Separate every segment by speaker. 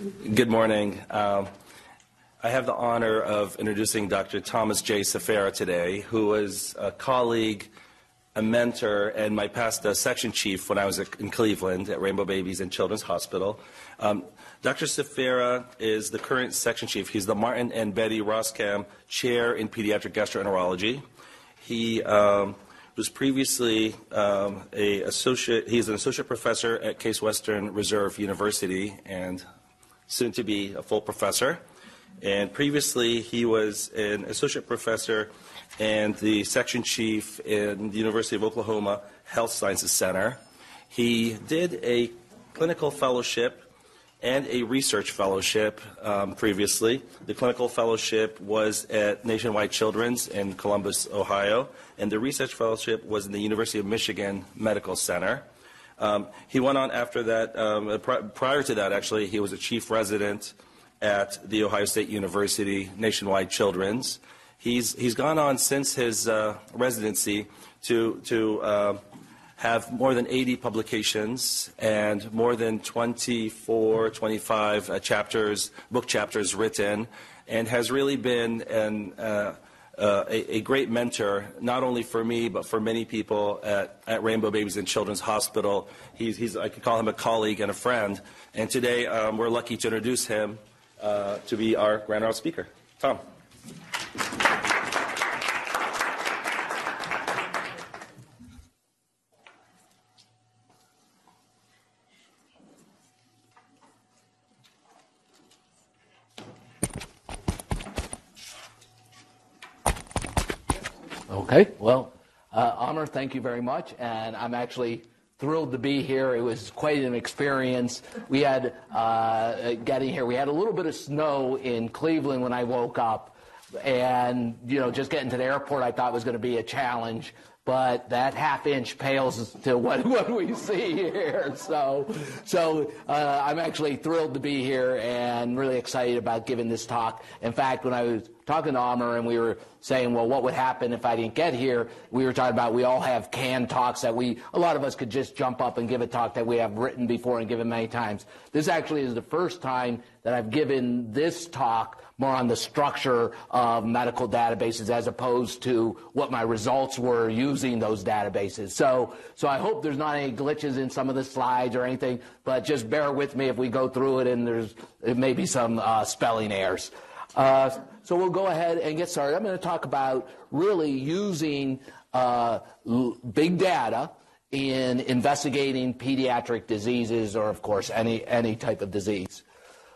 Speaker 1: Good morning. Um, I have the honor of introducing Dr. Thomas J. Sferra today, who is a colleague, a mentor, and my past uh, section chief when I was in Cleveland at Rainbow Babies and Children's Hospital. Um, Dr. Sferra is the current section chief. He's the Martin and Betty Roskam Chair in Pediatric Gastroenterology. He um, was previously um, a associate. He's an associate professor at Case Western Reserve University, and soon to be a full professor. And previously, he was an associate professor and the section chief in the University of Oklahoma Health Sciences Center. He did a clinical fellowship and a research fellowship um, previously. The clinical fellowship was at Nationwide Children's in Columbus, Ohio, and the research fellowship was in the University of Michigan Medical Center. Um, he went on after that, um, pr- prior to that, actually, he was a chief resident at The Ohio State University Nationwide Children's. He's, he's gone on since his uh, residency to, to uh, have more than 80 publications and more than 24, 25 uh, chapters, book chapters written, and has really been an, uh, a, a, great mentor, not only for me, but for many people at, at Rainbow Babies and Children's Hospital. He's, he's, I could call him a colleague and a friend. And today um, we're lucky to introduce him uh, to be our Grand Round speaker. Tom.
Speaker 2: Okay, well, uh, Amr, thank you very much. And I'm actually thrilled to be here. It was quite an experience. We had, uh, getting here, we had a little bit of snow in Cleveland when I woke up. And, you know, just getting to the airport I thought was going to be a challenge but that half inch pales to what, what we see here. So, so uh, I'm actually thrilled to be here and really excited about giving this talk. In fact, when I was talking to Amr and we were saying, well, what would happen if I didn't get here? We were talking about we all have canned talks that we, a lot of us could just jump up and give a talk that we have written before and given many times. This actually is the first time that I've given this talk more on the structure of medical databases as opposed to what my results were using those databases. So, so I hope there's not any glitches in some of the slides or anything, but just bear with me if we go through it and there's it may be some uh, spelling errors. Uh, so we'll go ahead and get started. I'm going to talk about really using uh, big data in investigating pediatric diseases or, of course, any, any type of disease.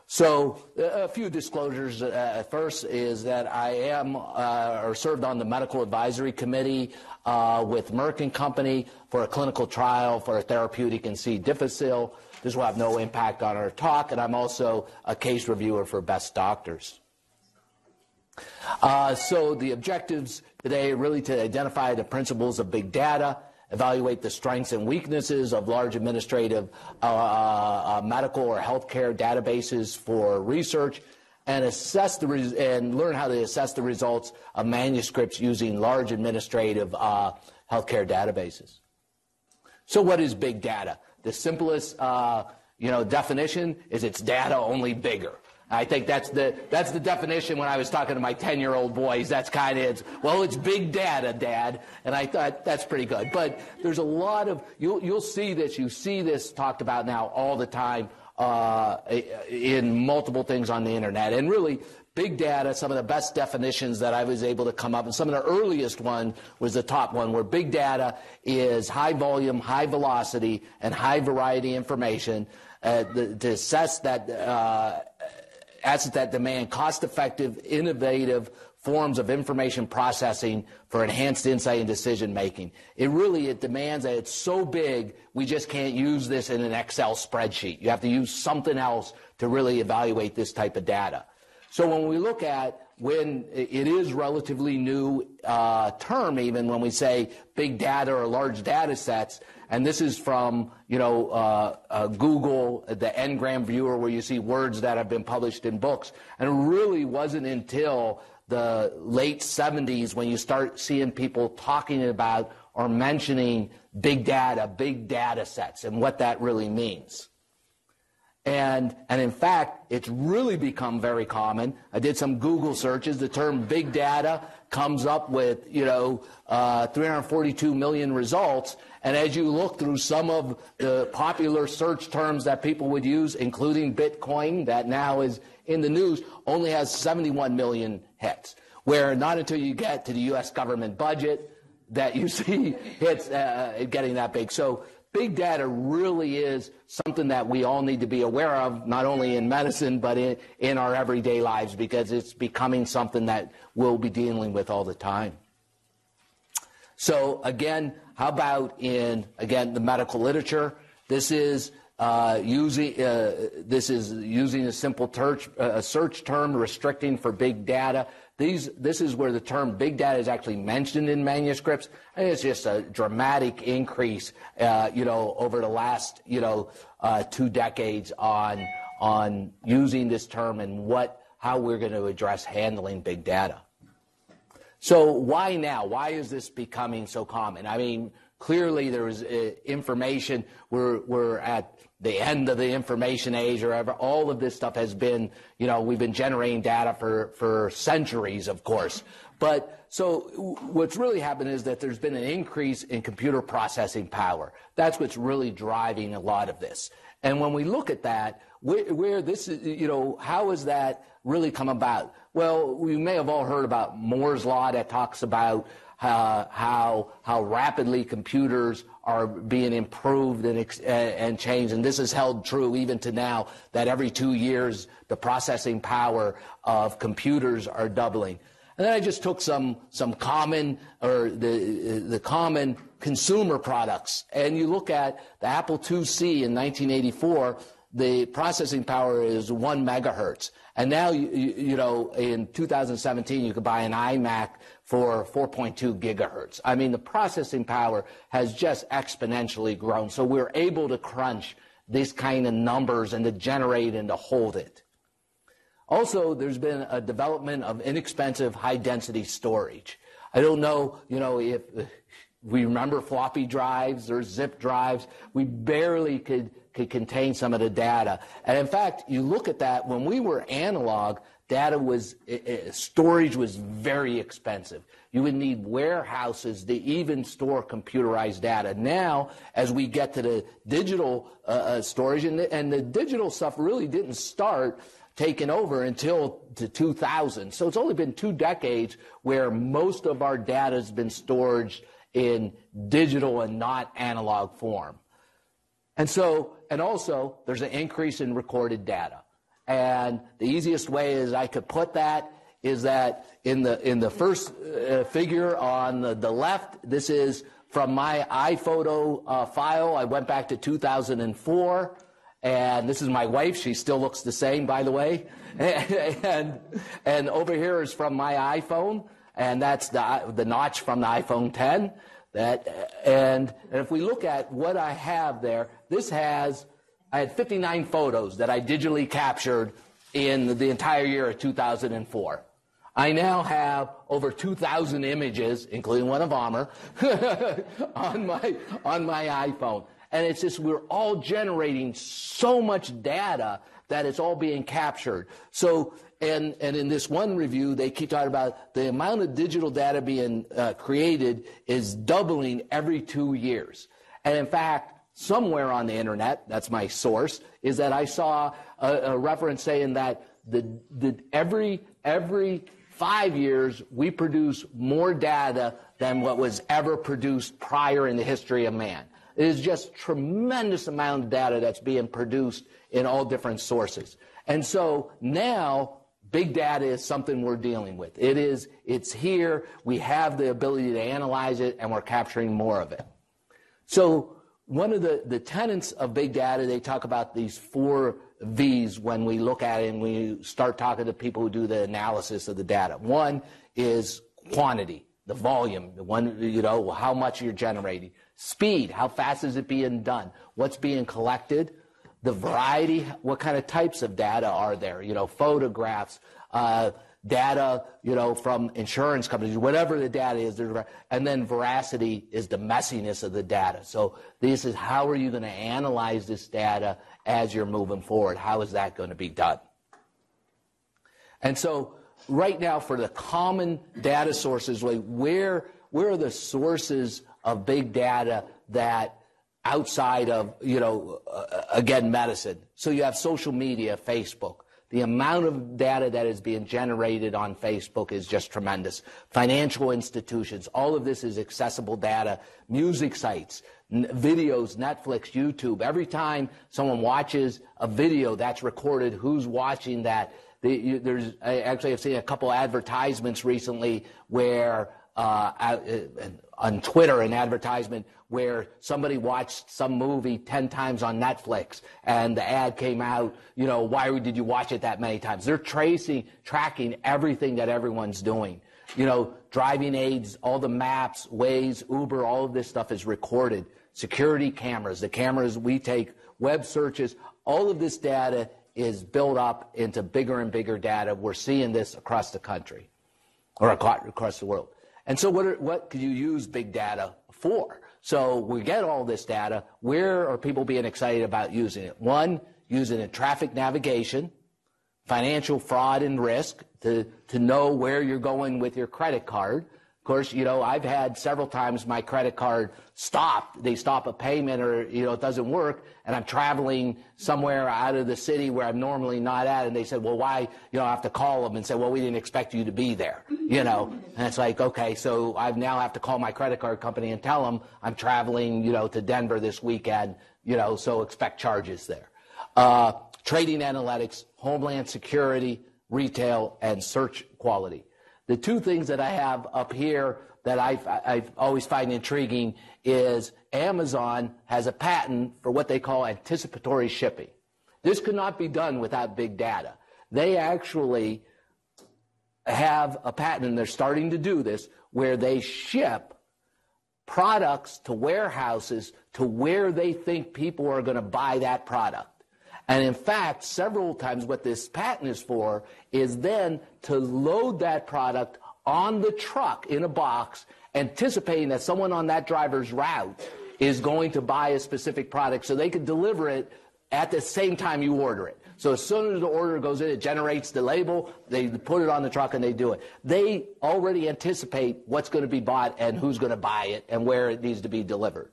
Speaker 2: So a few disclosures. Uh, first is that I am uh, or served on the medical advisory committee uh, with Merck and Company for a clinical trial for a therapeutic in C. difficile. This will have no impact on our talk, and I'm also a case reviewer for Best Doctors. Uh, so the objectives today are really to identify the principles of big data evaluate the strengths and weaknesses of large administrative uh, uh, uh medical or healthcare databases for research, and assess the res- and learn how to assess the results of manuscripts using large administrative uh, healthcare databases. So, what is big data? The simplest, uh, you know, definition is it's data only bigger. I think that's the that's the definition when I was talking to my 10-year-old boys. That's kind of it's well, it's big data, Dad, and I thought that's pretty good. But there's a lot of you'll you'll see this. You see this talked about now all the time uh, in multiple things on the internet, and really. Big data, some of the best definitions that I was able to come up, and some of the earliest one was the top one, where big data is high volume, high velocity, and high variety information uh, the, to assess that uh, assets that demand cost-effective, innovative forms of information processing for enhanced insight and decision making. It really it demands that it's so big we just can't use this in an Excel spreadsheet. You have to use something else to really evaluate this type of data. So when we look at when it is relatively new uh, term, even when we say big data or large data sets, and this is from, you know, uh, uh, Google, the Ngram viewer, where you see words that have been published in books. And it really wasn't until the late 70s when you start seeing people talking about or mentioning big data, big data sets, and what that really means. And, and in fact, it's really become very common. I did some Google searches. The term big data comes up with, you know, uh, 342 million results. And as you look through some of the popular search terms that people would use, including Bitcoin, that now is in the news, only has 71 million hits. Where not until you get to the U.S. government budget that you see hits uh, getting that big. So big data really is something that we all need to be aware of, not only in medicine, but in, in our everyday lives, because it's becoming something that we'll be dealing with all the time. So again, how about in, again, the medical literature? This is uh, using uh, this is using a simple search, uh, search term restricting for big data. These, this is where the term big data is actually mentioned in manuscripts. And it's just a dramatic increase, uh, you know, over the last, you know, uh, two decades on, on using this term and what, how we're going to address handling big data. So why now? Why is this becoming so common? I mean, clearly there is uh, information. We're, we're at the end of the information age or ever. All of this stuff has been, you know, we've been generating data for, for centuries, of course. But so what's really happened is that there's been an increase in computer processing power. That's what's really driving a lot of this. And when we look at that, where, where this is, you know, how has that really come about? Well, we may have all heard about Moore's Law that talks about uh, how how rapidly computers are being improved and, and changed. And this is held true even to now that every two years the processing power of computers are doubling. And then I just took some some common or the the common consumer products, and you look at the Apple IIc in 1984. The processing power is one megahertz, and now you, you know in 2017 you could buy an iMac for 4.2 gigahertz. I mean, the processing power has just exponentially grown. So we're able to crunch these kind of numbers and to generate and to hold it. Also, there's been a development of inexpensive high density storage. I don't know, you know, if we remember floppy drives or zip drives, we barely could, could contain some of the data. And in fact, you look at that, when we were analog, data was, storage was very expensive. You would need warehouses to even store computerized data. Now, as we get to the digital uh, uh, storage, and the, and the digital stuff really didn't start taking over until to 2000. So it's only been two decades where most of our data has been stored in digital and not analog form. And so, and also, there's an increase in recorded data. And the easiest way is I could put that is that in the in the first uh, figure on the, the, left, this is from my iPhoto uh, file. I went back to 2004, and this is my wife. She still looks the same, by the way. and and over here is from my iPhone, and that's the the notch from the iPhone 10. That and, and if we look at what I have there, this has I had 59 photos that I digitally captured in the entire year of 2004. I now have over 2,000 images, including one of Amr, on my on my iPhone. And it's just we're all generating so much data that it's all being captured. So and and in this one review, they keep talking about the amount of digital data being uh, created is doubling every two years. And in fact, somewhere on the internet, that's my source, is that I saw a, a reference saying that the, the, every, every five years we produce more data than what was ever produced prior in the history of man. It is just tremendous amount of data that's being produced in all different sources. And so now big data is something we're dealing with. It is, it's here, we have the ability to analyze it, and we're capturing more of it. So one of the, the tenets of big data, they talk about these four V's when we look at it and we start talking to people who do the analysis of the data. One is quantity, the volume, the one, you know, how much you're generating. Speed, how fast is it being done? What's being collected? The variety, what kind of types of data are there? You know, photographs, uh, data, you know, from insurance companies, whatever the data is, and then veracity is the messiness of the data. So this is how are you going to analyze this data as you're moving forward. How is that going to be done? And so, right now, for the common data sources, like where where are the sources of big data that outside of you know uh, again medicine? So you have social media, Facebook. The amount of data that is being generated on Facebook is just tremendous. Financial institutions, all of this is accessible data. Music sites, videos, Netflix, YouTube. Every time someone watches a video that's recorded, who's watching that? you, there's I actually have seen a couple advertisements recently where uh, uh, on Twitter an advertisement where somebody watched some movie 10 times on Netflix and the ad came out, you know, why did you watch it that many times? They're tracing, tracking everything that everyone's doing. You know, driving aids, all the maps, Waze, Uber, all of this stuff is recorded. Security cameras, the cameras we take, web searches, all of this data is built up into bigger and bigger data. We're seeing this across the country or across the world. And so what, are, what could you use big data for? So we get all this data. Where are people being excited about using it? One, using it in traffic navigation, financial fraud and risk to, to know where you're going with your credit card. Of course, you know, I've had several times my credit card stop. They stop a payment or, you know, it doesn't work. And I'm traveling somewhere out of the city where I'm normally not at. And they said, well, why, you know, I have to call them and say, well, we didn't expect you to be there, you know. And it's like, okay, so I now have to call my credit card company and tell them I'm traveling, you know, to Denver this weekend, you know, so expect charges there. Uh, trading analytics, homeland security, retail, and search quality. The two things that I have up here that I've, I've always find intriguing is Amazon has a patent for what they call anticipatory shipping. This could not be done without big data. They actually have a patent, and they're starting to do this, where they ship products to warehouses to where they think people are going to buy that product. And in fact, several times what this patent is for is then to load that product on the truck in a box, anticipating that someone on that driver's route is going to buy a specific product so they can deliver it at the same time you order it. So as soon as the order goes in, it generates the label, they put it on the truck and they do it. They already anticipate what's going to be bought and who's going to buy it and where it needs to be delivered.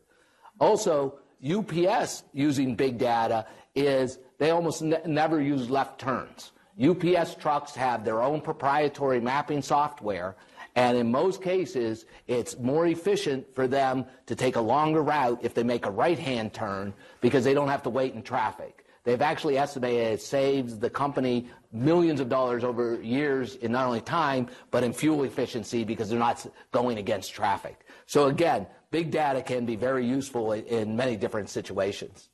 Speaker 2: Also, UPS using big data is they almost ne- never use left turns. UPS trucks have their own proprietary mapping software, and in most cases, it's more efficient for them to take a longer route if they make a right hand turn because they don't have to wait in traffic. They've actually estimated it saves the company millions of dollars over years in not only time, but in fuel efficiency because they're not going against traffic. So again, big data can be very useful in many different situations.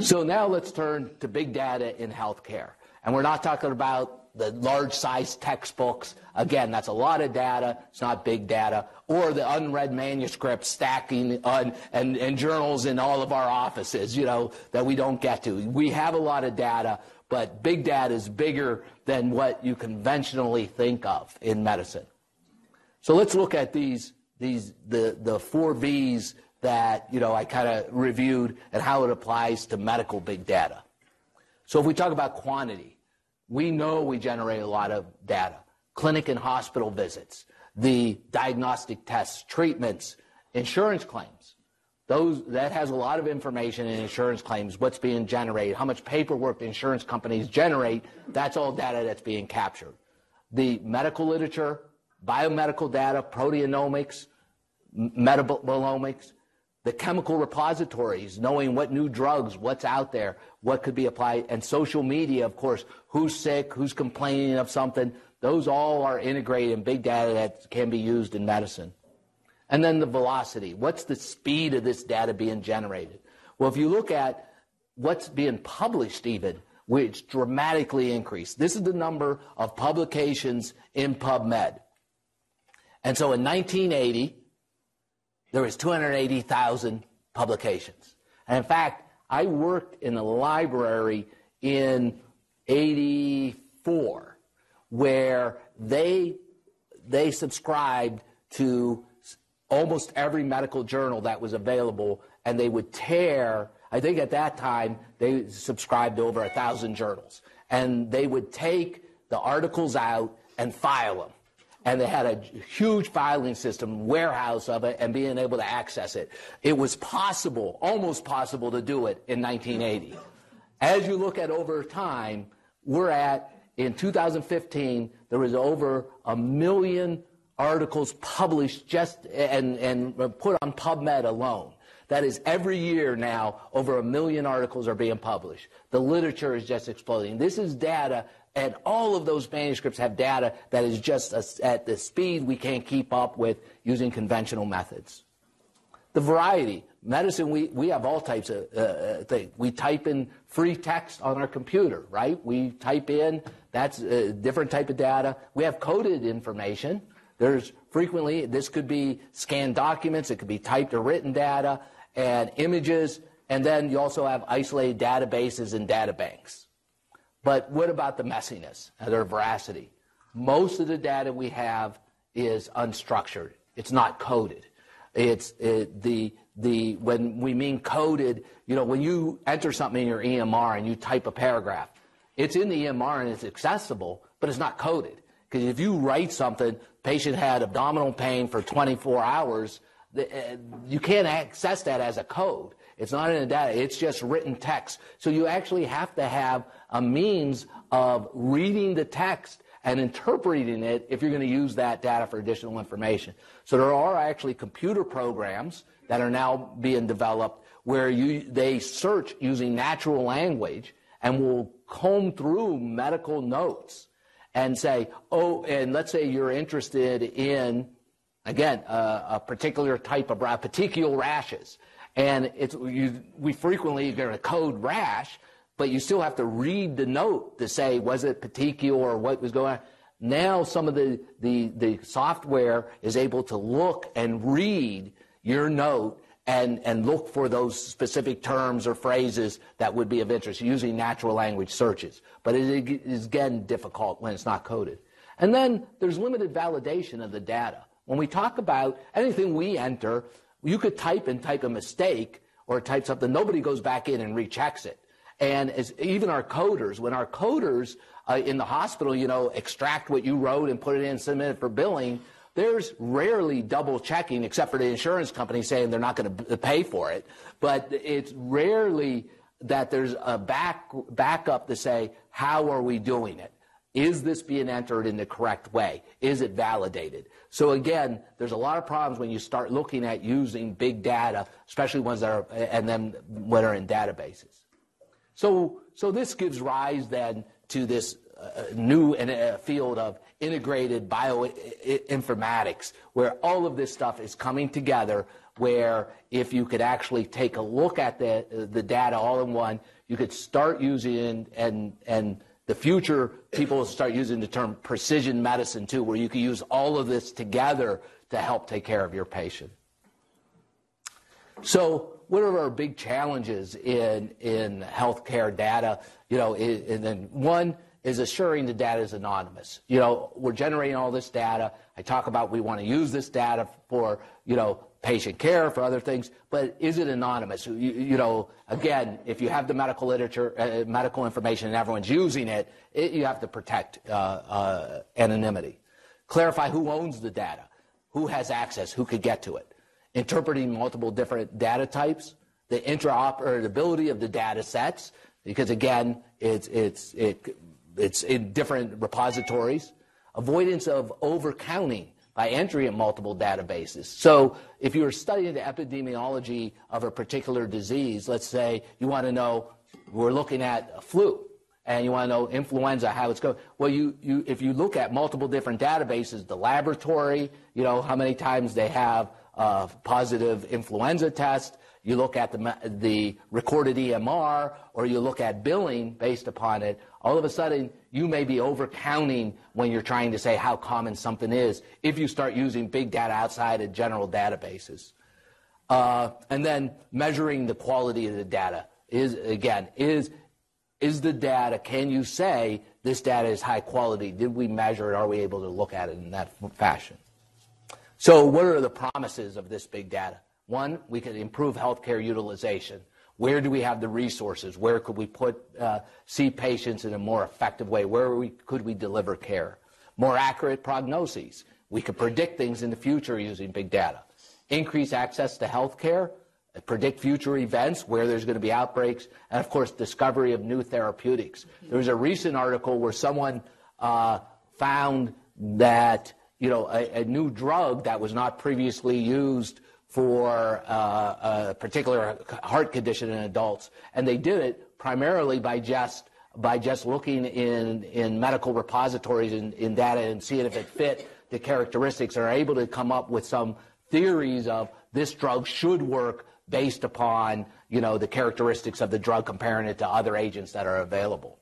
Speaker 2: So now let's turn to big data in healthcare. And we're not talking about the large size textbooks. Again, that's a lot of data. It's not big data. Or the unread manuscripts stacking on, and, and journals in all of our offices, you know, that we don't get to. We have a lot of data, but big data is bigger than what you conventionally think of in medicine. So let's look at these, these the, the four V's that, you know, I kind of reviewed and how it applies to medical big data. So if we talk about quantity, we know we generate a lot of data. Clinic and hospital visits, the diagnostic tests, treatments, insurance claims. Those, that has a lot of information in insurance claims, what's being generated, how much paperwork the insurance companies generate, that's all data that's being captured. The medical literature, biomedical data, proteomics, metabolomics, the chemical repositories, knowing what new drugs, what's out there, what could be applied, and social media, of course, who's sick, who's complaining of something. Those all are integrated in big data that can be used in medicine. And then the velocity. What's the speed of this data being generated? Well, if you look at what's being published, even, which dramatically increased. This is the number of publications in PubMed. And so in 1980, there was 280,000 publications. And in fact, I worked in a library in 84 where they, they subscribed to almost every medical journal that was available and they would tear I think at that time they subscribed to over a thousand journals. And they would take the articles out and file them. And they had a huge filing system, warehouse of it, and being able to access it. It was possible, almost possible, to do it in 1980. As you look at over time, we're at, in 2015, there was over a million articles published just and, and put on PubMed alone. That is, every year now, over a million articles are being published. The literature is just exploding. This is data, and all of those manuscripts have data that is just at the speed we can't keep up with using conventional methods. The variety. Medicine, we, we have all types of uh, uh things. We type in free text on our computer, right? We type in, that's a different type of data. We have coded information. There's frequently, this could be scanned documents, it could be typed or written data, and images, and then you also have isolated databases and data banks. But what about the messiness and their veracity? Most of the data we have is unstructured. It's not coded. It's it, the the when we mean coded, you know, when you enter something in your EMR and you type a paragraph, it's in the EMR and it's accessible, but it's not coded. Because if you write something, patient had abdominal pain for 24 hours, uh, you can't access that as a code. It's not in the data. It's just written text. So you actually have to have a means of reading the text and interpreting it if you're going to use that data for additional information. So there are actually computer programs that are now being developed where you, they search using natural language and will comb through medical notes and say, oh, and let's say you're interested in, again, uh, a particular type of petechial rashes. And it's, you, we frequently get a code rash, but you still have to read the note to say, was it petechial or what was going on? Now some of the, the, the software is able to look and read your note and, and look for those specific terms or phrases that would be of interest using natural language searches. But it is, again, difficult when it's not coded. And then there's limited validation of the data. When we talk about anything we enter, you could type and type a mistake or type something, nobody goes back in and rechecks it. And as, even our coders, when our coders uh, in the hospital, you know, extract what you wrote and put it in, submit it for billing, there's rarely double checking, except for the insurance company saying they're not going to pay for it. But it's rarely that there's a back backup to say, how are we doing it? Is this being entered in the correct way? Is it validated? So again, there's a lot of problems when you start looking at using big data, especially ones that are, and then when are in databases. So, so this gives rise then to this uh, new uh, field of integrated bioinformatics, where all of this stuff is coming together, where if you could actually take a look at the, the data all in one, you could start using and, and the future people will start using the term precision medicine too, where you can use all of this together to help take care of your patient. So, what are our big challenges in in healthcare data? You know, and then one is assuring the data is anonymous. You know, we're generating all this data. I talk about we want to use this data for, you know, patient care, for other things, but is it anonymous? You, you know, again, if you have the medical literature, uh, medical information and everyone's using it, it you have to protect uh, uh, anonymity. Clarify who owns the data, who has access, who could get to it. Interpreting multiple different data types, the interoperability of the data sets, because again, it's, it's, it it's in different repositories. Avoidance of overcounting by entry in multiple databases. So if you're studying the epidemiology of a particular disease, let's say you want to know, we're looking at flu, and you want to know influenza, how it's going. Well, you, you, if you look at multiple different databases, the laboratory, you know, how many times they have a positive influenza test, you look at the, the recorded EMR, or you look at billing based upon it, all of a sudden you may be overcounting when you're trying to say how common something is if you start using big data outside of general databases. Uh, and then measuring the quality of the data is, again, is, is the data, can you say this data is high quality? Did we measure it? Are we able to look at it in that fashion? So what are the promises of this big data? One, we could improve healthcare utilization. Where do we have the resources? Where could we put uh, see patients in a more effective way? Where we, could we deliver care? More accurate prognoses. We could predict things in the future using big data. Increase access to healthcare, predict future events where there's going to be outbreaks, and of course, discovery of new therapeutics. There was a recent article where someone uh, found that you know a, a, new drug that was not previously used for uh, a particular heart condition in adults, and they did it primarily by just by just looking in in medical repositories in, in data and seeing if it fit the characteristics, and are able to come up with some theories of this drug should work based upon you know the characteristics of the drug, comparing it to other agents that are available.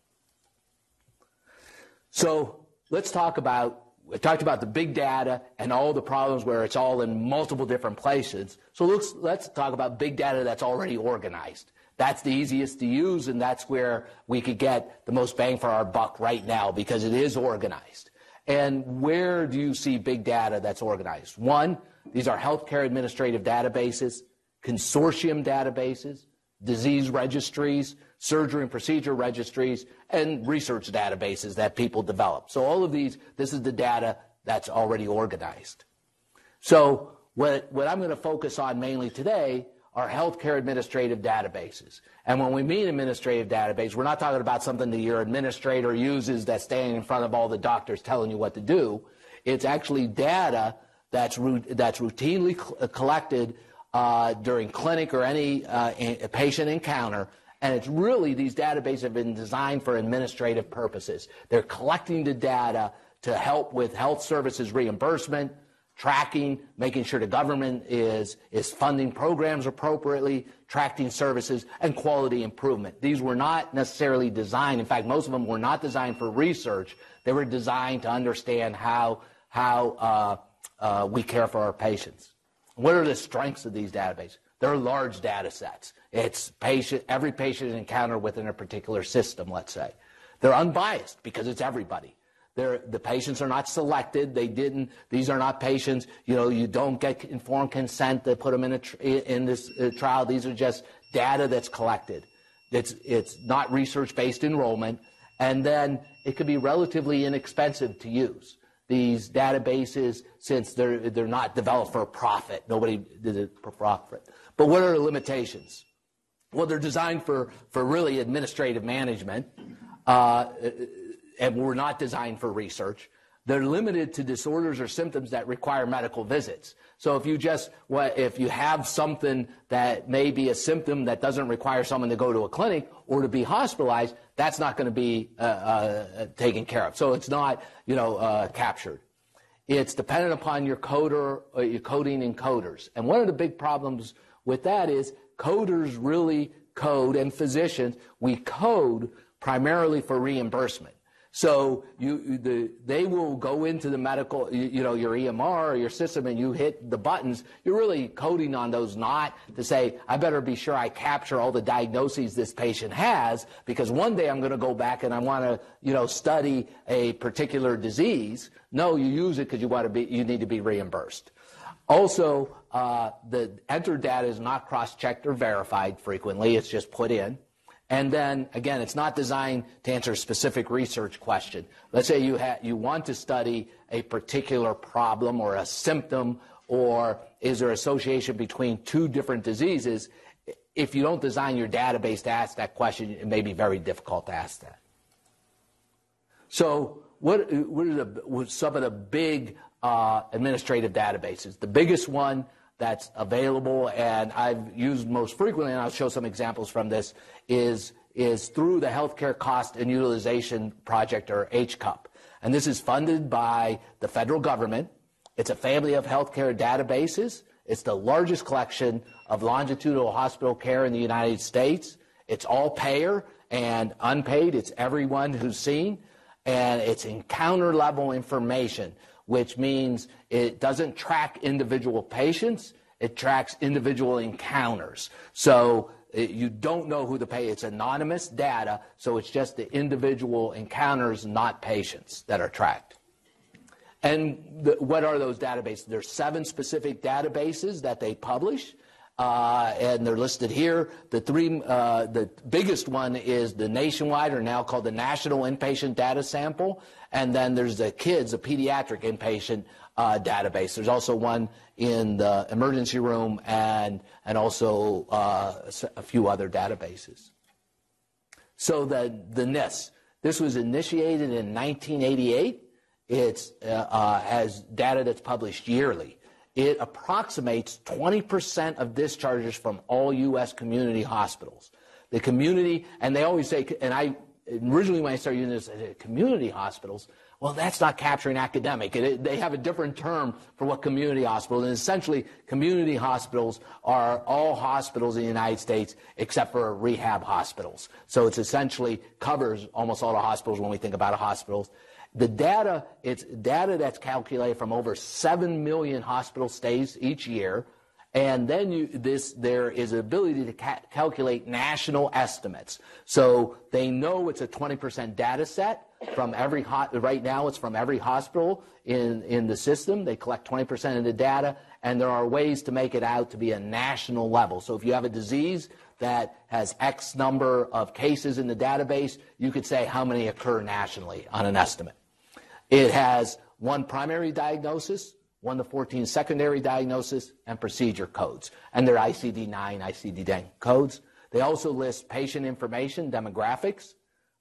Speaker 2: So let's talk about we talked about the big data and all the problems where it's all in multiple different places. So let's, let's talk about big data that's already organized. That's the easiest to use, and that's where we could get the most bang for our buck right now because it is organized. And where do you see big data that's organized? One, these are healthcare administrative databases, consortium databases, disease registries, surgery and procedure registries, and research databases that people develop. So all of these, this is the data that's already organized. So what, what I'm going to focus on mainly today are healthcare administrative databases. And when we mean administrative database, we're not talking about something that your administrator uses that's standing in front of all the doctors telling you what to do. It's actually data that's, that's routinely collected uh, during clinic or any uh, patient encounter. And it's really, these databases have been designed for administrative purposes. They're collecting the data to help with health services reimbursement, tracking, making sure the government is, is funding programs appropriately, tracking services, and quality improvement. These were not necessarily designed, in fact, most of them were not designed for research. They were designed to understand how, how uh, uh, we care for our patients. What are the strengths of these databases? They're large data sets. It's patient, every patient encounter within a particular system, let's say. They're unbiased because it's everybody. They're, the patients are not selected. They didn't. These are not patients. You know, you don't get informed consent to put them in a in this uh, trial. These are just data that's collected. It's it's not research-based enrollment, and then it could be relatively inexpensive to use these databases since they're, they're not developed for profit. Nobody did it for profit. But what are the limitations? Well, they're designed for, for really administrative management, uh, and were not designed for research. They're limited to disorders or symptoms that require medical visits. So if you just, if you have something that may be a symptom that doesn't require someone to go to a clinic or to be hospitalized, that's not going to be uh, uh, taken care of. So it's not, you know, uh, captured. It's dependent upon your coder, uh, your coding encoders. And one of the big problems with that is coders really code, and physicians, we code primarily for reimbursement. So you, the, they will go into the medical, you, you, know, your EMR or your system and you hit the buttons. You're really coding on those not to say, I better be sure I capture all the diagnoses this patient has because one day I'm going to go back and I want to, you know, study a particular disease. No, you use it because you want to be, you need to be reimbursed. Also, uh, the entered data is not cross-checked or verified frequently. It's just put in. And then, again, it's not designed to answer a specific research question. Let's say you, ha- you want to study a particular problem or a symptom, or is there association between two different diseases? If you don't design your database to ask that question, it may be very difficult to ask that. So, what, what are the, some of the big uh, administrative databases? The biggest one that's available and I've used most frequently, and I'll show some examples from this, is, is through the Healthcare Cost and Utilization Project, or HCUP. And this is funded by the federal government. It's a family of healthcare databases. It's the largest collection of longitudinal hospital care in the United States. It's all payer and unpaid. It's everyone who's seen. And it's encounter level information which means it doesn't track individual patients, it tracks individual encounters. So it, you don't know who the patient It's anonymous data, so it's just the individual encounters, not patients, that are tracked. And the, what are those databases? There's seven specific databases that they publish. Uh, and they're listed here. The three, uh, the biggest one is the nationwide, or now called the National Inpatient Data Sample, and then there's the kids, a pediatric inpatient uh, database. There's also one in the emergency room and and also uh, a few other databases. So the the NIS, this was initiated in 1988. It's uh, uh, has data that's published yearly it approximates 20% of discharges from all U.S. community hospitals. The community, and they always say, and I originally when I started using this, I community hospitals. Well, that's not capturing academic. It, they have a different term for what community hospitals. And essentially, community hospitals are all hospitals in the United States except for rehab hospitals. So it essentially covers almost all the hospitals when we think about hospitals. The data, it's data that's calculated from over 7 million hospital stays each year. And then you, this, there is ability to ca- calculate national estimates. So they know it's a 20% data set from every, right now it's from every hospital in, in the system. They collect 20% of the data, and there are ways to make it out to be a national level. So if you have a disease that has X number of cases in the database, you could say how many occur nationally on an estimate. It has one primary diagnosis, one to 14 secondary diagnosis, and procedure codes. And they're ICD-9, ICD-10 codes. They also list patient information, demographics,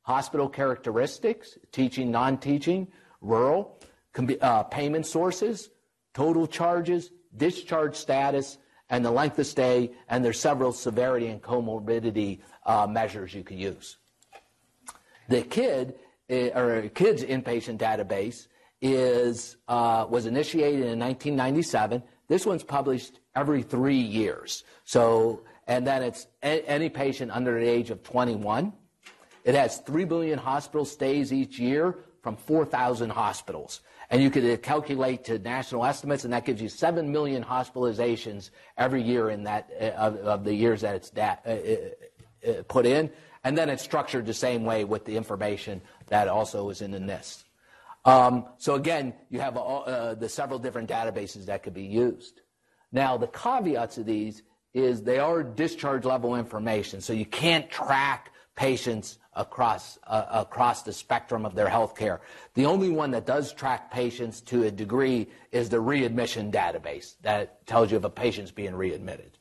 Speaker 2: hospital characteristics, teaching, non-teaching, rural, uh, payment sources, total charges, discharge status, and the length of stay, and there's several severity and comorbidity uh, measures you can use. The kid uh, or kids inpatient database is uh, was initiated in 1997. This one's published every three years. So, and then it's a- any patient under the age of 21. It has 3 billion hospital stays each year from 4,000 hospitals. And you could uh, calculate to national estimates, and that gives you 7 million hospitalizations every year in that, uh, of, of, the years that it's da- uh, uh, put in. And then it's structured the same way with the information that also is in the NIS. Um, so again, you have uh, the several different databases that could be used. Now, the caveats of these is they are discharge level information, so you can't track patients across uh, across the spectrum of their health care. The only one that does track patients to a degree is the readmission database that tells you if a patient's being readmitted.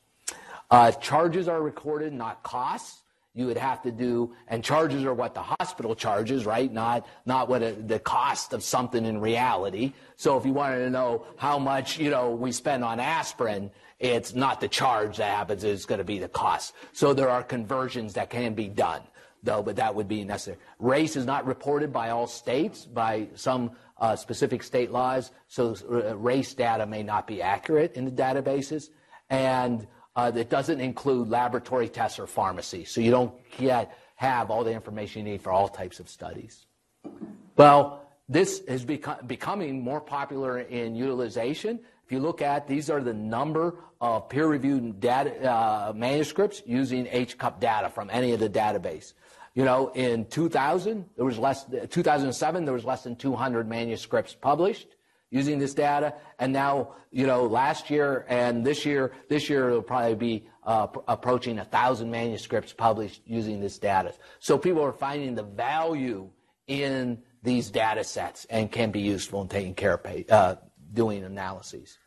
Speaker 2: Uh, charges are recorded, not costs you would have to do, and charges are what the hospital charges, right? Not, not what a, the cost of something in reality. So if you wanted to know how much, you know, we spend on aspirin, it's not the charge that happens, it's going to be the cost. So there are conversions that can be done, though, but that would be necessary. Race is not reported by all states, by some uh, specific state laws, so uh, race data may not be accurate in the databases. And uh, that doesn't include laboratory tests or pharmacy. So you don't yet have all the information you need for all types of studies. Well, this is become, becoming more popular in utilization. If you look at these are the number of peer-reviewed data, uh, manuscripts using HCUP data from any of the database. You know, in 2000, there was less. 2007, there was less than 200 manuscripts published using this data. And now, you know, last year and this year, this year it'll probably be uh, approaching a thousand manuscripts published using this data. So people are finding the value in these data sets and can be useful in taking care of uh, doing analyses.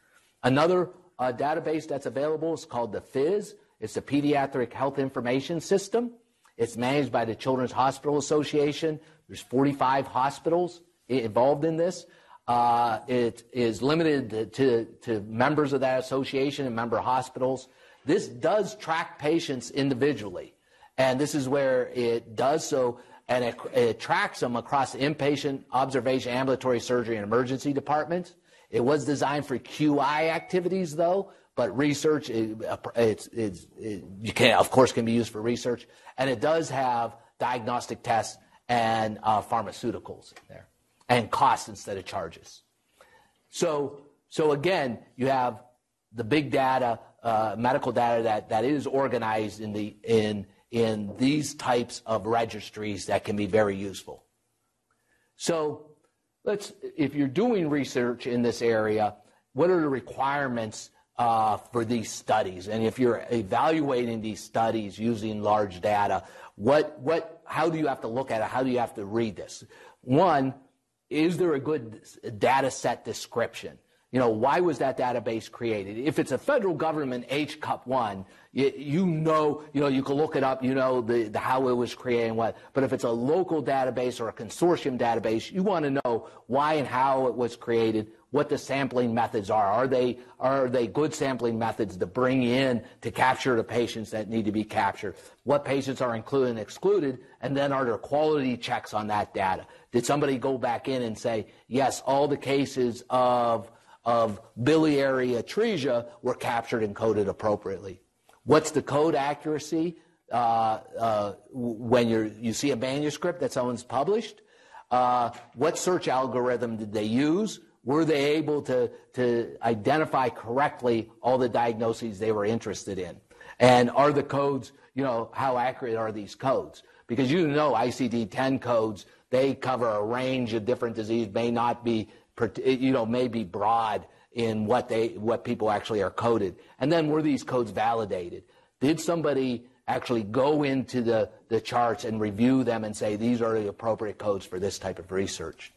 Speaker 2: Another uh, database that's available is called the PHIS. It's the Pediatric Health Information System. It's managed by the Children's Hospital Association. There's 45 hospitals involved in this. Uh, it is limited to, to members of that association and member hospitals. This does track patients individually, and this is where it does so, and it, it tracks them across inpatient, observation, ambulatory surgery, and emergency departments. It was designed for QI activities, though, but research, it, it's, it's, it, you can, of course, can be used for research, and it does have diagnostic tests and uh, pharmaceuticals there and costs instead of charges. So, so again, you have the big data, uh, medical data that, that is organized in, the, in, in these types of registries that can be very useful. So let's, if you're doing research in this area, what are the requirements uh, for these studies. And if you're evaluating these studies using large data, what, what, how do you have to look at it? How do you have to read this? One, is there a good data set description? You know, why was that database created? If it's a federal government HCUP one, you, you, know, you know, you can look it up, you know the, the how it was created and what. But if it's a local database or a consortium database, you want to know why and how it was created, what the sampling methods are. Are they, are they good sampling methods to bring in to capture the patients that need to be captured? What patients are included and excluded? And then are there quality checks on that data? Did somebody go back in and say, yes, all the cases of, of biliary atresia were captured and coded appropriately? What's the code accuracy uh, uh, when you you see a manuscript that someone's published? Uh, what search algorithm did they use? Were they able to, to identify correctly all the diagnoses they were interested in? And are the codes, you know, how accurate are these codes? Because you know ICD-10 codes, they cover a range of different diseases, may not be, you know, may be broad in what they, what people actually are coded. And then were these codes validated? Did somebody actually go into the, the charts and review them and say these are the appropriate codes for this type of research?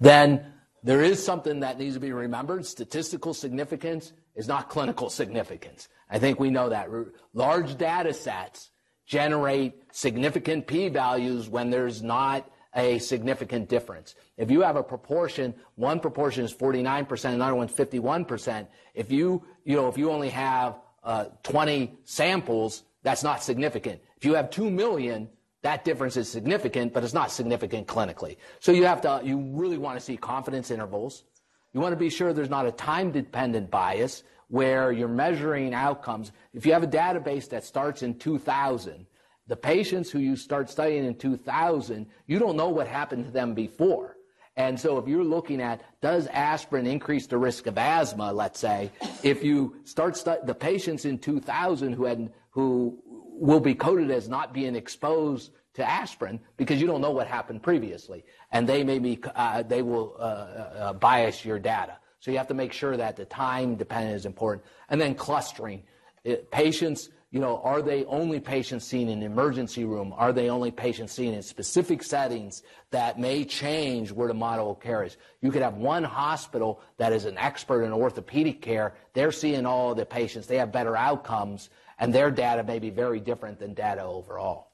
Speaker 2: Then there is something that needs to be remembered. Statistical significance is not clinical significance. I think we know that. Large data sets generate significant p values when there's not a significant difference. If you have a proportion, one proportion is 49%, another one's 51%. If you, you know, if you only have uh, 20 samples, that's not significant. If you have 2 million, that difference is significant, but it's not significant clinically. So you have to, you really want to see confidence intervals. You want to be sure there's not a time dependent bias where you're measuring outcomes. If you have a database that starts in 2000, the patients who you start studying in 2000, you don't know what happened to them before. And so if you're looking at does aspirin increase the risk of asthma, let's say, if you start stu- the patients in 2000 who had who will be coded as not being exposed to aspirin because you don't know what happened previously, and they may be uh, they will uh, uh, bias your data. So you have to make sure that the time dependent is important, and then clustering. It, patients, you know, are they only patients seen in emergency room? Are they only patients seen in specific settings that may change where the model of care is? You could have one hospital that is an expert in orthopedic care. They're seeing all the patients. They have better outcomes and their data may be very different than data overall.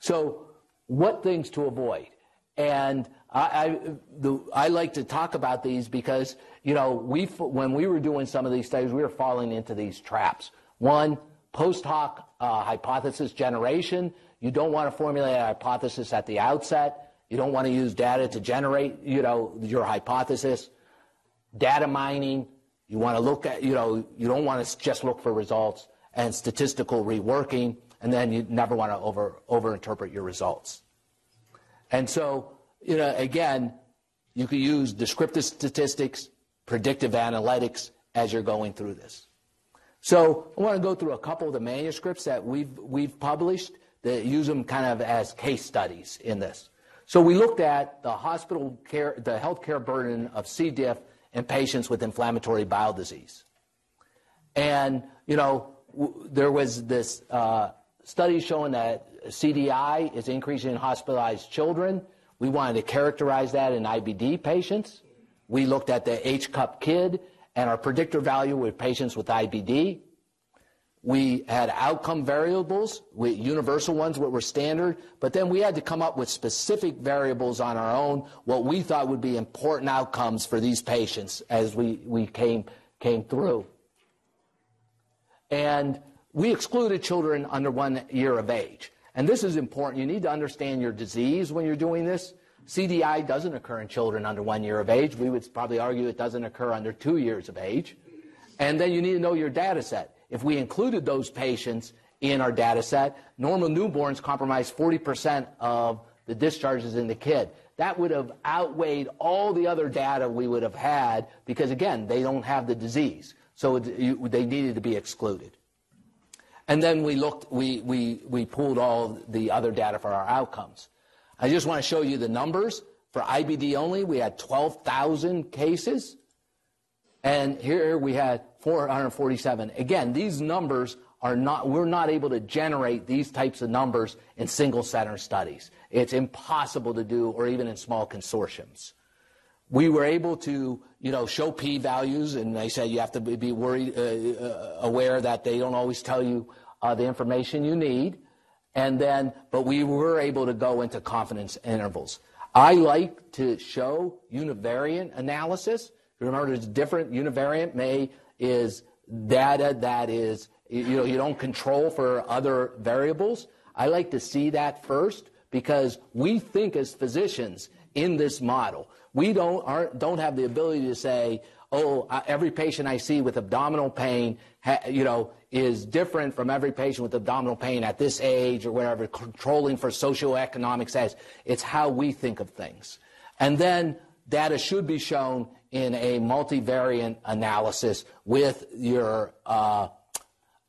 Speaker 2: So, what things to avoid? And I, the, I, like to talk about these because, you know, we, when we were doing some of these studies, we were falling into these traps. One, post hoc uh, hypothesis generation. You don't want to formulate a hypothesis at the outset. You don't want to use data to generate, you know, your hypothesis. Data mining, you want to look at, you know, you don't want to just look for results and statistical reworking, and then you never want to over overinterpret your results. And so, you know, again, you can use descriptive statistics, predictive analytics as you're going through this. So I want to go through a couple of the manuscripts that we've, we've published that use them kind of as case studies in this. So we looked at the hospital care, the healthcare burden of C. diff in patients with inflammatory bowel disease. And, you know, w- there was this uh, study showing that CDI is increasing in hospitalized children. We wanted to characterize that in IBD patients. We looked at the HCUP kid and our predictor value with patients with IBD. We had outcome variables, we, universal ones, what were standard, but then we had to come up with specific variables on our own, what we thought would be important outcomes for these patients as we, we came, came through. And we excluded children under one year of age. And this is important. You need to understand your disease when you're doing this. CDI doesn't occur in children under one year of age. We would probably argue it doesn't occur under two years of age. And then you need to know your data set. If we included those patients in our data set, normal newborns comprise 40% of the discharges in the kid. That would have outweighed all the other data we would have had because, again, they don't have the disease. So it, you, they needed to be excluded. And then we looked, we, we, we pulled all the other data for our outcomes. I just want to show you the numbers. For IBD only, we had 12,000 cases. And here we had 447. Again, these numbers are not, we're not able to generate these types of numbers in single center studies. It's impossible to do, or even in small consortiums. We were able to, you know, show p values, and they said you have to be worried, uh, uh, aware that they don't always tell you uh, the information you need. And then, but we were able to go into confidence intervals. I like to show univariate analysis. Remember, it's different univariate may is data that is you know, you don't control for other variables. I like to see that first because we think as physicians in this model, we don't, aren't, don't have the ability to say, oh, every patient I see with abdominal pain, you know, is different from every patient with abdominal pain at this age or whatever, controlling for socioeconomic status. It's how we think of things. And then data should be shown in a multivariate analysis with your uh,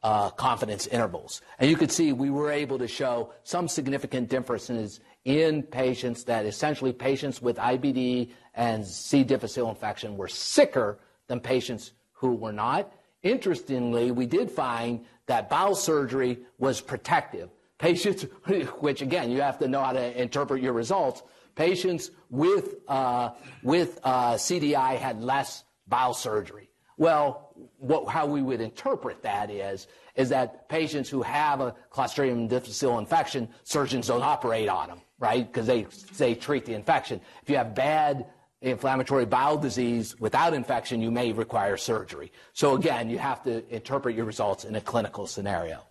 Speaker 2: uh, confidence intervals. And you could see we were able to show some significant differences in patients that essentially patients with IBD and C. difficile infection were sicker than patients who were not. Interestingly, we did find that bowel surgery was protective. Patients, which again, you have to know how to interpret your results. Patients with, uh, with uh, CDI had less bowel surgery. Well, what, how we would interpret that is, is that patients who have a Clostridium difficile infection, surgeons don't operate on them, right? Because they, they treat the infection. If you have bad inflammatory bowel disease without infection, you may require surgery. So again, you have to interpret your results in a clinical scenario.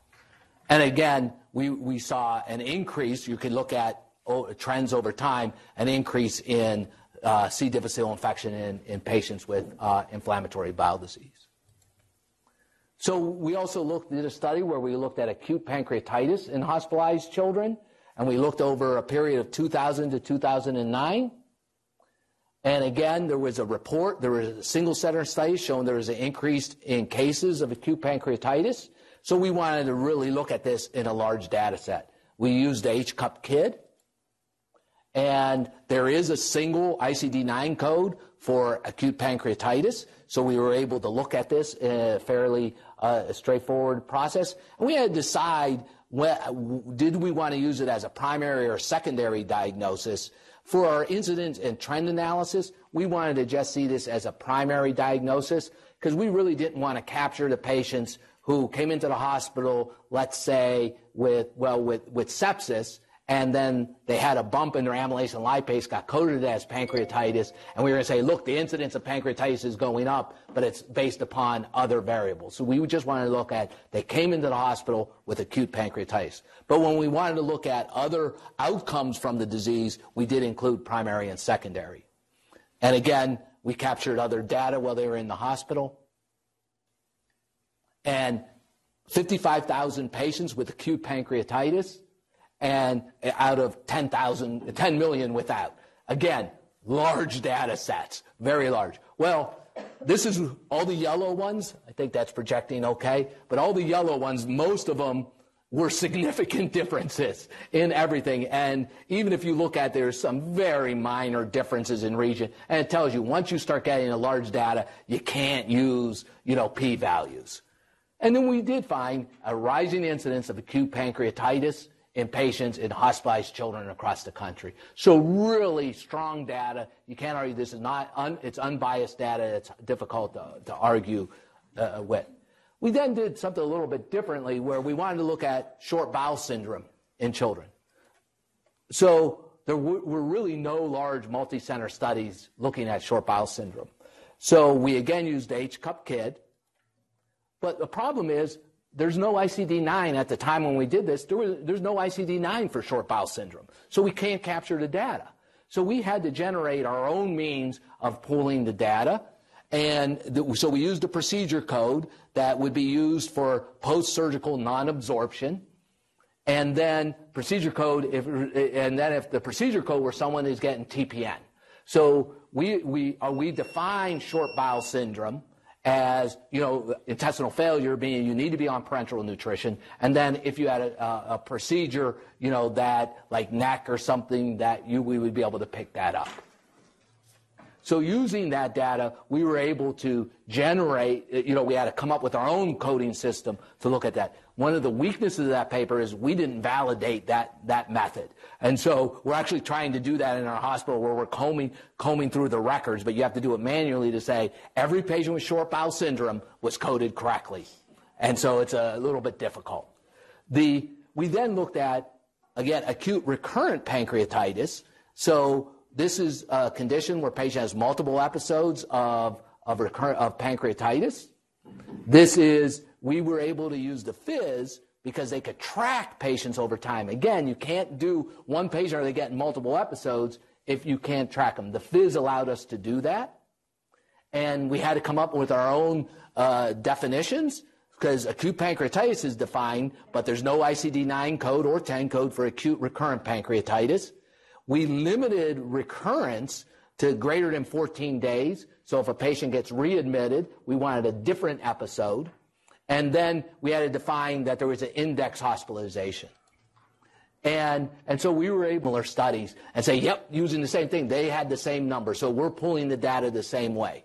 Speaker 2: And again, we, we saw an increase. You can look at oh, trends over time, an increase in uh, C. difficile infection in, in patients with uh, inflammatory bowel disease. So we also looked did a study where we looked at acute pancreatitis in hospitalized children, and we looked over a period of 2000 to 2009. And again, there was a report, there was a single center study showing there was an increase in cases of acute pancreatitis. So we wanted to really look at this in a large data set. We used the HCUP KID, and there is a single ICD-9 code for acute pancreatitis. So we were able to look at this in a fairly uh, straightforward process. And we had to decide when, did we want to use it as a primary or secondary diagnosis. For our incidence and trend analysis, we wanted to just see this as a primary diagnosis because we really didn't want to capture the patients who came into the hospital, let's say, with, well, with, with sepsis, and then they had a bump in their amylase and lipase, got coded as pancreatitis, and we were going to say, look, the incidence of pancreatitis is going up, but it's based upon other variables. So we just wanted to look at they came into the hospital with acute pancreatitis. But when we wanted to look at other outcomes from the disease, we did include primary and secondary. And again, we captured other data while they were in the hospital. And 55,000 patients with acute pancreatitis and out of 10,000, 10 million without. Again, large data sets, very large. Well, this is all the yellow ones. I think that's projecting okay. But all the yellow ones, most of them were significant differences in everything. And even if you look at, there's some very minor differences in region. And it tells you once you start getting a large data, you can't use, you know, p-values. And then we did find a rising incidence of acute pancreatitis in patients in hospitalized children across the country. So really strong data. You can't argue this is not, un, it's unbiased data. It's difficult to, to argue uh, with. We then did something a little bit differently where we wanted to look at short bowel syndrome in children. So there were really no large multi-center studies looking at short bowel syndrome. So we again used HCUP KID. But the problem is there's no ICD-9 at the time when we did this. There was, there's no ICD-9 for short bowel syndrome. So we can't capture the data. So we had to generate our own means of pulling the data. And the, so we used a procedure code that would be used for post-surgical non-absorption. And then procedure code, if, and then if the procedure code where someone is getting TPN. So we, we, uh, we define short bowel syndrome as you know intestinal failure being you need to be on parenteral nutrition and then if you had a, a, procedure you know that like neck or something that you we would be able to pick that up So using that data, we were able to generate, you know, we had to come up with our own coding system to look at that. One of the weaknesses of that paper is we didn't validate that, that method. And so we're actually trying to do that in our hospital where we're combing, combing through the records, but you have to do it manually to say every patient with short bowel syndrome was coded correctly. And so it's a little bit difficult. The, we then looked at, again, acute recurrent pancreatitis. So this is a condition where patient has multiple episodes of, of, recurrent, of pancreatitis. This is, we were able to use the PHIS because they could track patients over time. Again, you can't do one patient or they get multiple episodes if you can't track them. The PHIS allowed us to do that. And we had to come up with our own uh, definitions because acute pancreatitis is defined, but there's no ICD 9 code or 10 code for acute recurrent pancreatitis. We limited recurrence to greater than 14 days. So if a patient gets readmitted, we wanted a different episode. And then we had to define that there was an index hospitalization. And, and so we were able to studies and say, yep, using the same thing. They had the same number. So we're pulling the data the same way.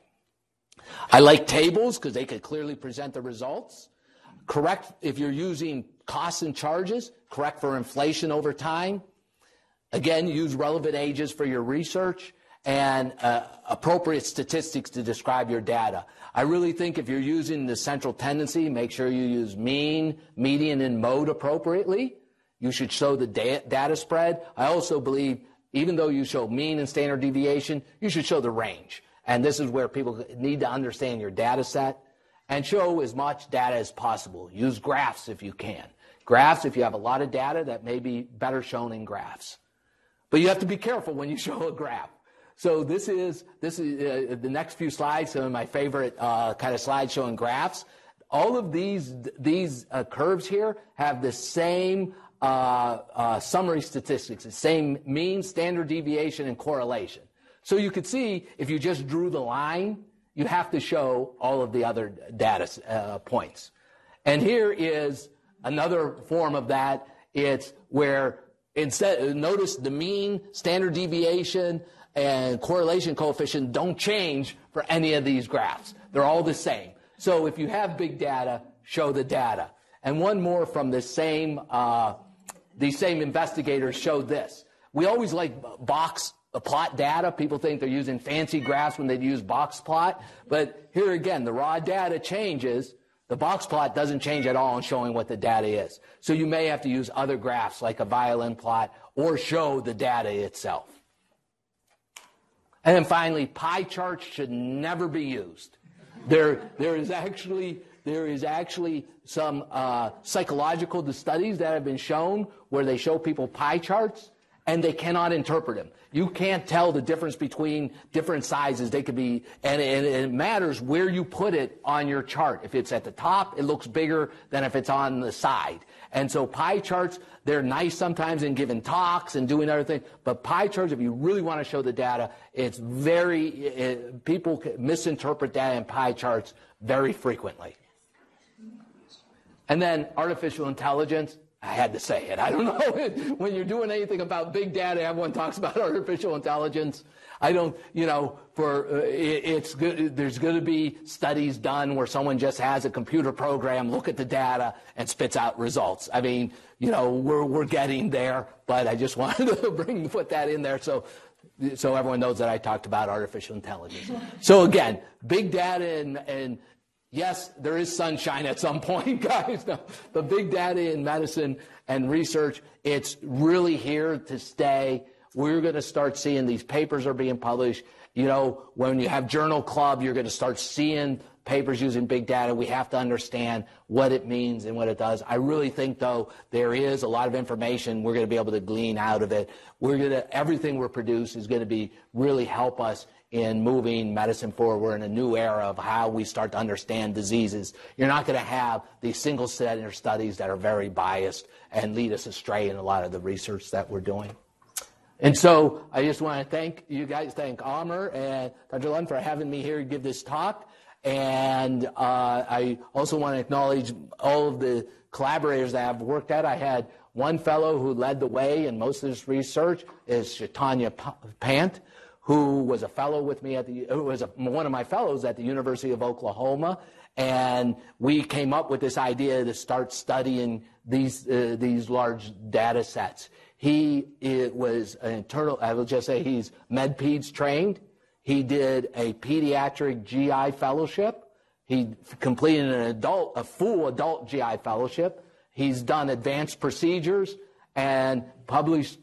Speaker 2: I like tables because they could clearly present the results. Correct if you're using costs and charges, correct for inflation over time. Again, use relevant ages for your research and uh, appropriate statistics to describe your data. I really think if you're using the central tendency, make sure you use mean, median, and mode appropriately. You should show the da- data spread. I also believe, even though you show mean and standard deviation, you should show the range. And this is where people need to understand your data set and show as much data as possible. Use graphs if you can. Graphs, if you have a lot of data, that may be better shown in graphs. But you have to be careful when you show a graph. So this is this is uh, the next few slides. Some of my favorite uh, kind of slides showing graphs. All of these these uh, curves here have the same uh, uh, summary statistics, the same mean, standard deviation, and correlation. So you could see if you just drew the line, you have to show all of the other data uh, points. And here is another form of that. It's where Instead, notice the mean, standard deviation, and correlation coefficient don't change for any of these graphs. They're all the same. So if you have big data, show the data. And one more from the same, uh, these same investigators showed this. We always like box plot data. People think they're using fancy graphs when they use box plot. But here again, the raw data changes the box plot doesn't change at all in showing what the data is. So you may have to use other graphs like a violin plot or show the data itself. And then finally, pie charts should never be used. There, there is actually there is actually some uh, psychological studies that have been shown where they show people pie charts and they cannot interpret them. You can't tell the difference between different sizes. They could be, and, it matters where you put it on your chart. If it's at the top, it looks bigger than if it's on the side. And so pie charts, they're nice sometimes in giving talks and doing other things. But pie charts, if you really want to show the data, it's very, it, people misinterpret data in pie charts very frequently. And then artificial intelligence. I had to say it. I don't know. when you're doing anything about big data, everyone talks about artificial intelligence. I don't, you know, for uh, it, it's good. There's going to be studies done where someone just has a computer program, look at the data, and spits out results. I mean, you know, we're we're getting there, but I just wanted to bring put that in there so so everyone knows that I talked about artificial intelligence. So again, big data and, and Yes, there is sunshine at some point, guys. No, the big data in medicine and research, it's really here to stay. We're going to start seeing these papers are being published. You know, when you have Journal Club, you're going to start seeing papers using big data. We have to understand what it means and what it does. I really think, though, there is a lot of information we're going to be able to glean out of it. We're going to, everything we're produce is going to be really help us in moving medicine forward. We're in a new era of how we start to understand diseases. You're not going to have these single center studies that are very biased and lead us astray in a lot of the research that we're doing. And so I just want to thank you guys, thank Amr and Dr. Lund for having me here to give this talk. And uh, I also want to acknowledge all of the collaborators that I've worked at. I had one fellow who led the way in most of this research is Chaitanya Pant who was a fellow with me at the, who was a, one of my fellows at the University of Oklahoma. And we came up with this idea to start studying these, uh, these large data sets. He was an internal, I will just say he's MedPeds trained. He did a pediatric GI fellowship. He completed an adult, a full adult GI fellowship. He's done advanced procedures and published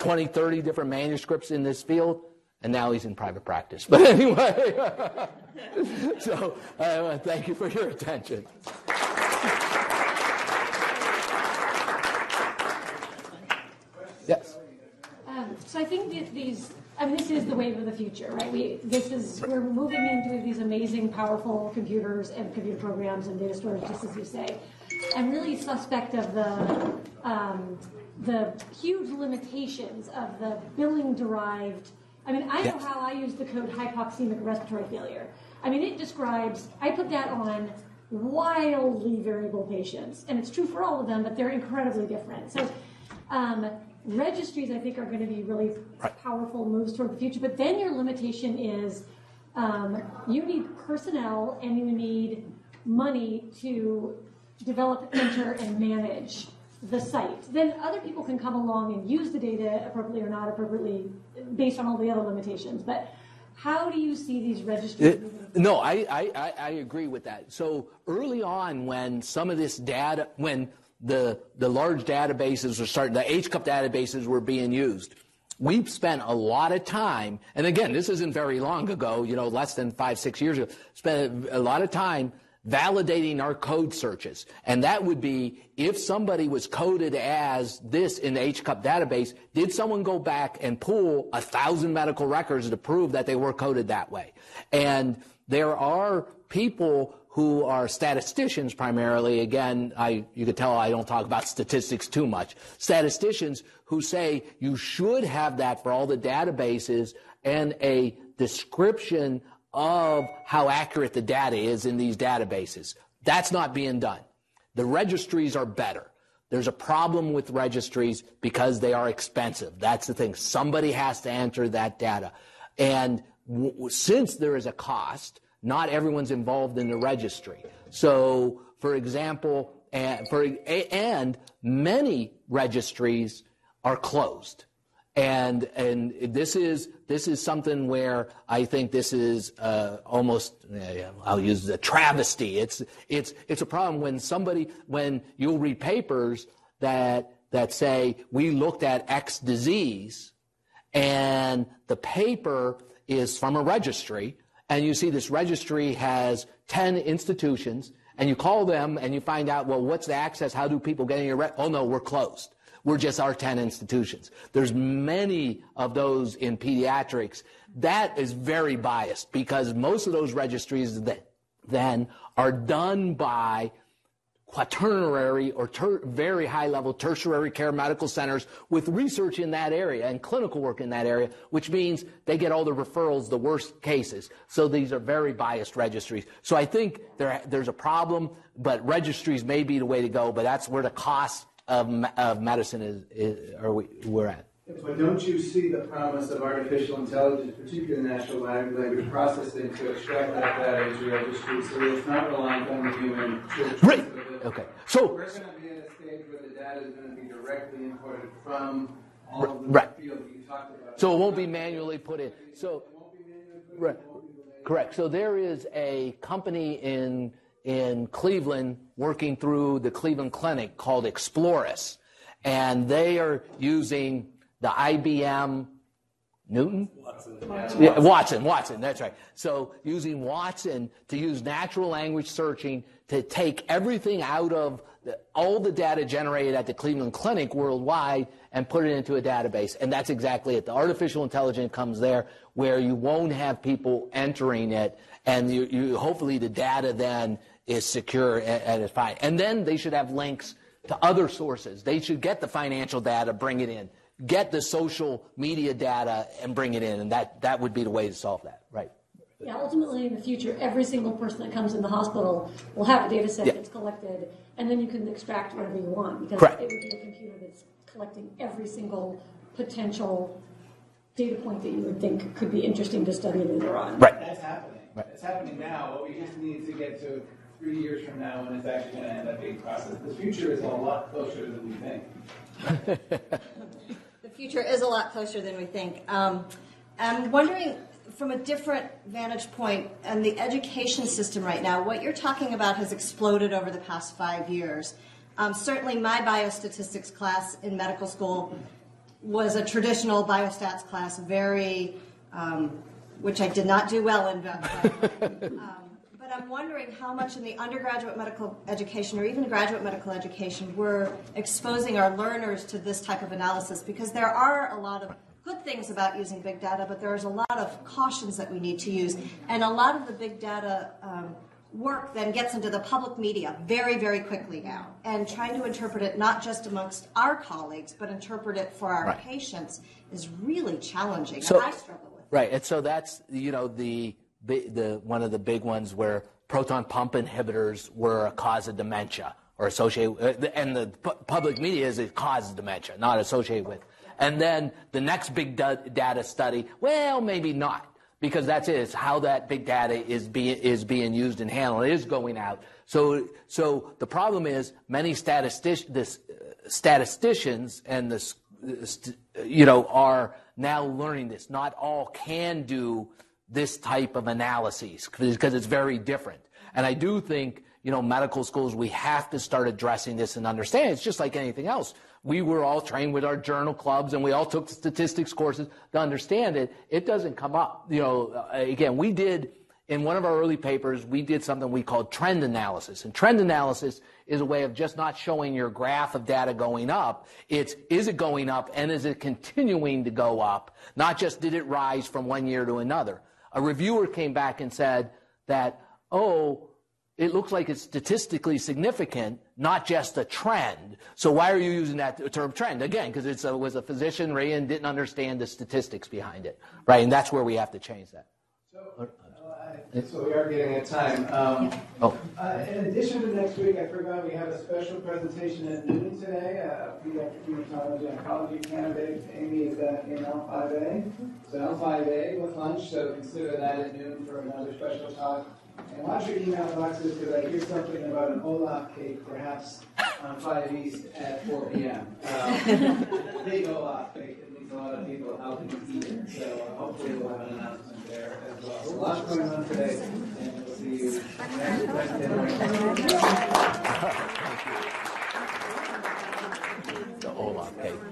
Speaker 2: 20, 30 different manuscripts in this field, and now he's in private practice. But anyway, so uh, thank you for your attention. Yes.
Speaker 3: Um, so I think that these, I mean, this is the wave of the future, right? We, this is, we're moving into these amazing, powerful computers and computer programs and data storage, just as you say. I'm really suspect of the, um, the huge limitations of the billing derived. I mean, I know
Speaker 2: Yes.
Speaker 3: how I use the code hypoxemic respiratory failure. I mean, it describes, I put that on wildly variable patients, and it's true for all of them, but they're incredibly different. So, um, registries, I think, are going to be really
Speaker 2: Right.
Speaker 3: powerful moves toward the future. But then your limitation is um, you need personnel and you need money to develop, enter, and manage the site. Then other people can come along and use the data appropriately or not appropriately based on all the other limitations. But how do you see these registries?
Speaker 2: It- no, I, I, I, I agree with that. So early on, when some of this data, when the, the large databases were starting, the HCUP databases were being used, we've spent a lot of time, and again, this isn't very long ago, you know, less than five, six years ago, spent a lot of time validating our code searches. And that would be if somebody was coded as this in the HCUP database, did someone go back and pull a thousand medical records to prove that they were coded that way? And there are people who are statisticians primarily. Again, I, you could tell I don't talk about statistics too much. Statisticians who say you should have that for all the databases and a description of how accurate the data is in these databases. That's not being done. The registries are better. There's a problem with registries because they are expensive. That's the thing. Somebody has to enter that data. And w- since there is a cost, not everyone's involved in the registry. So, for example, and, for, and many registries are closed. And and this is this is something where I think this is uh, almost I'll use the travesty. It's it's it's a problem when somebody when you'll read papers that that say we looked at X disease, and the paper is from a registry, and you see this registry has ten institutions, and you call them and you find out well what's the access? How do people get in your? Re- oh no, we're closed. We're just our 10 institutions. There's many of those in pediatrics. That is very biased because most of those registries that then are done by quaternary or ter- very high level tertiary care medical centers with research in that area and clinical work in that area, which means they get all the referrals, the worst cases. So these are very biased registries. So I think there, there's a problem, but registries may be the way to go, but that's where the cost of, of medicine is, is are we, we're at.
Speaker 4: But don't you see the promise of artificial intelligence, particularly in natural language processing, to extract that data into registry so that it's not reliant on the human?
Speaker 2: Right. Okay. So-
Speaker 4: We're going to be at a stage where the data is going to be directly imported from all of the
Speaker 2: Right.
Speaker 4: fields that you talked about.
Speaker 2: So it won't be manually put in. So,
Speaker 4: It won't be manually put in,
Speaker 2: right,
Speaker 4: it won't be related.
Speaker 2: correct. So there is a company in in Cleveland working through the Cleveland Clinic called Explorys, and they are using the IBM Newton. Yeah, Watson, Watson, that's right. So using Watson to use natural language searching to take everything out of the, all the data generated at the Cleveland Clinic worldwide and put it into a database. And that's exactly it. The artificial intelligence comes there where you won't have people entering it and you, you hopefully the data then is secure and, and is fine. And then they should have links to other sources. They should get the financial data, bring it in. Get the social media data and bring it in, and that, that would be the way to solve that, right?
Speaker 3: Yeah, ultimately, in the future, every single person that comes in the hospital will have a data set
Speaker 2: Yeah.
Speaker 3: that's collected, and then you can extract whatever you want. Because
Speaker 2: Correct.
Speaker 3: it would be a computer that's collecting every single potential data point that you would think could be interesting to study later on.
Speaker 2: Right.
Speaker 4: That's happening. It's happening now, but we just need to get to three years from now and it's actually going to end up being processed. The future is a lot closer than we think.
Speaker 5: The future is a lot closer than we think. Um, I'm wondering, from a different vantage point, and the education system right now, what you're talking about has exploded over the past five years. Um, certainly, my biostatistics class in medical school was a traditional biostats class, very, um, which I did not do well in. But, um, but I'm wondering how much in the undergraduate medical education or even graduate medical education we're exposing our learners to this type of analysis because there are a lot of good things about using big data, but there's a lot of cautions that we need to use. And a lot of the big data um, work then gets into the public media very, very quickly now. And trying to interpret it not just amongst our colleagues, but interpret it for our
Speaker 2: Right.
Speaker 5: patients is really challenging.
Speaker 2: So-
Speaker 5: and I struggle with it.
Speaker 2: Right, and so that's you know the the one of the big ones where proton pump inhibitors were a cause of dementia or associated, uh, and the pu- public media is a cause of dementia, not associated with. And then the next big da- data study, well, maybe not, because that's it. It's how that big data is being is being used and handled. It is going out. So so the problem is many statistic this, uh, statisticians and the s- st- you know, are now learning this. Not all can do this type of analyses because it's very different. And I do think, you know, medical schools, we have to start addressing this and understand. It's just like anything else. We were all trained with our journal clubs and we all took statistics courses to understand it. It doesn't come up. You know, uh, again, we did in one of our early papers, we did something we called trend analysis. And trend analysis is a way of just not showing your graph of data going up. It's is it going up and is it continuing to go up? Not just did it rise from one year to another. A reviewer came back and said that, oh, it looks like it's statistically significant, not just a trend. So why are you using that term trend? Again, because it was a physician, Ray, and didn't understand the statistics behind it, right? And that's where we have to change that.
Speaker 4: So we are getting at time. Um,
Speaker 2: Oh.
Speaker 4: uh, in addition to next week, I forgot we have a special presentation at noon today. Uh, pediatric hematology oncology candidate Amy is at in L5A. So L5A with lunch, so consider that at noon for another special talk. And watch your email boxes because I hear something about an Olaf cake perhaps on 5 East at 4 p.m. Um, big Olaf cake a lot of people out to eat it. So uh, hopefully we'll have an announcement there as well. So lots going on today, and we'll see you next Wednesday you. The Olaf.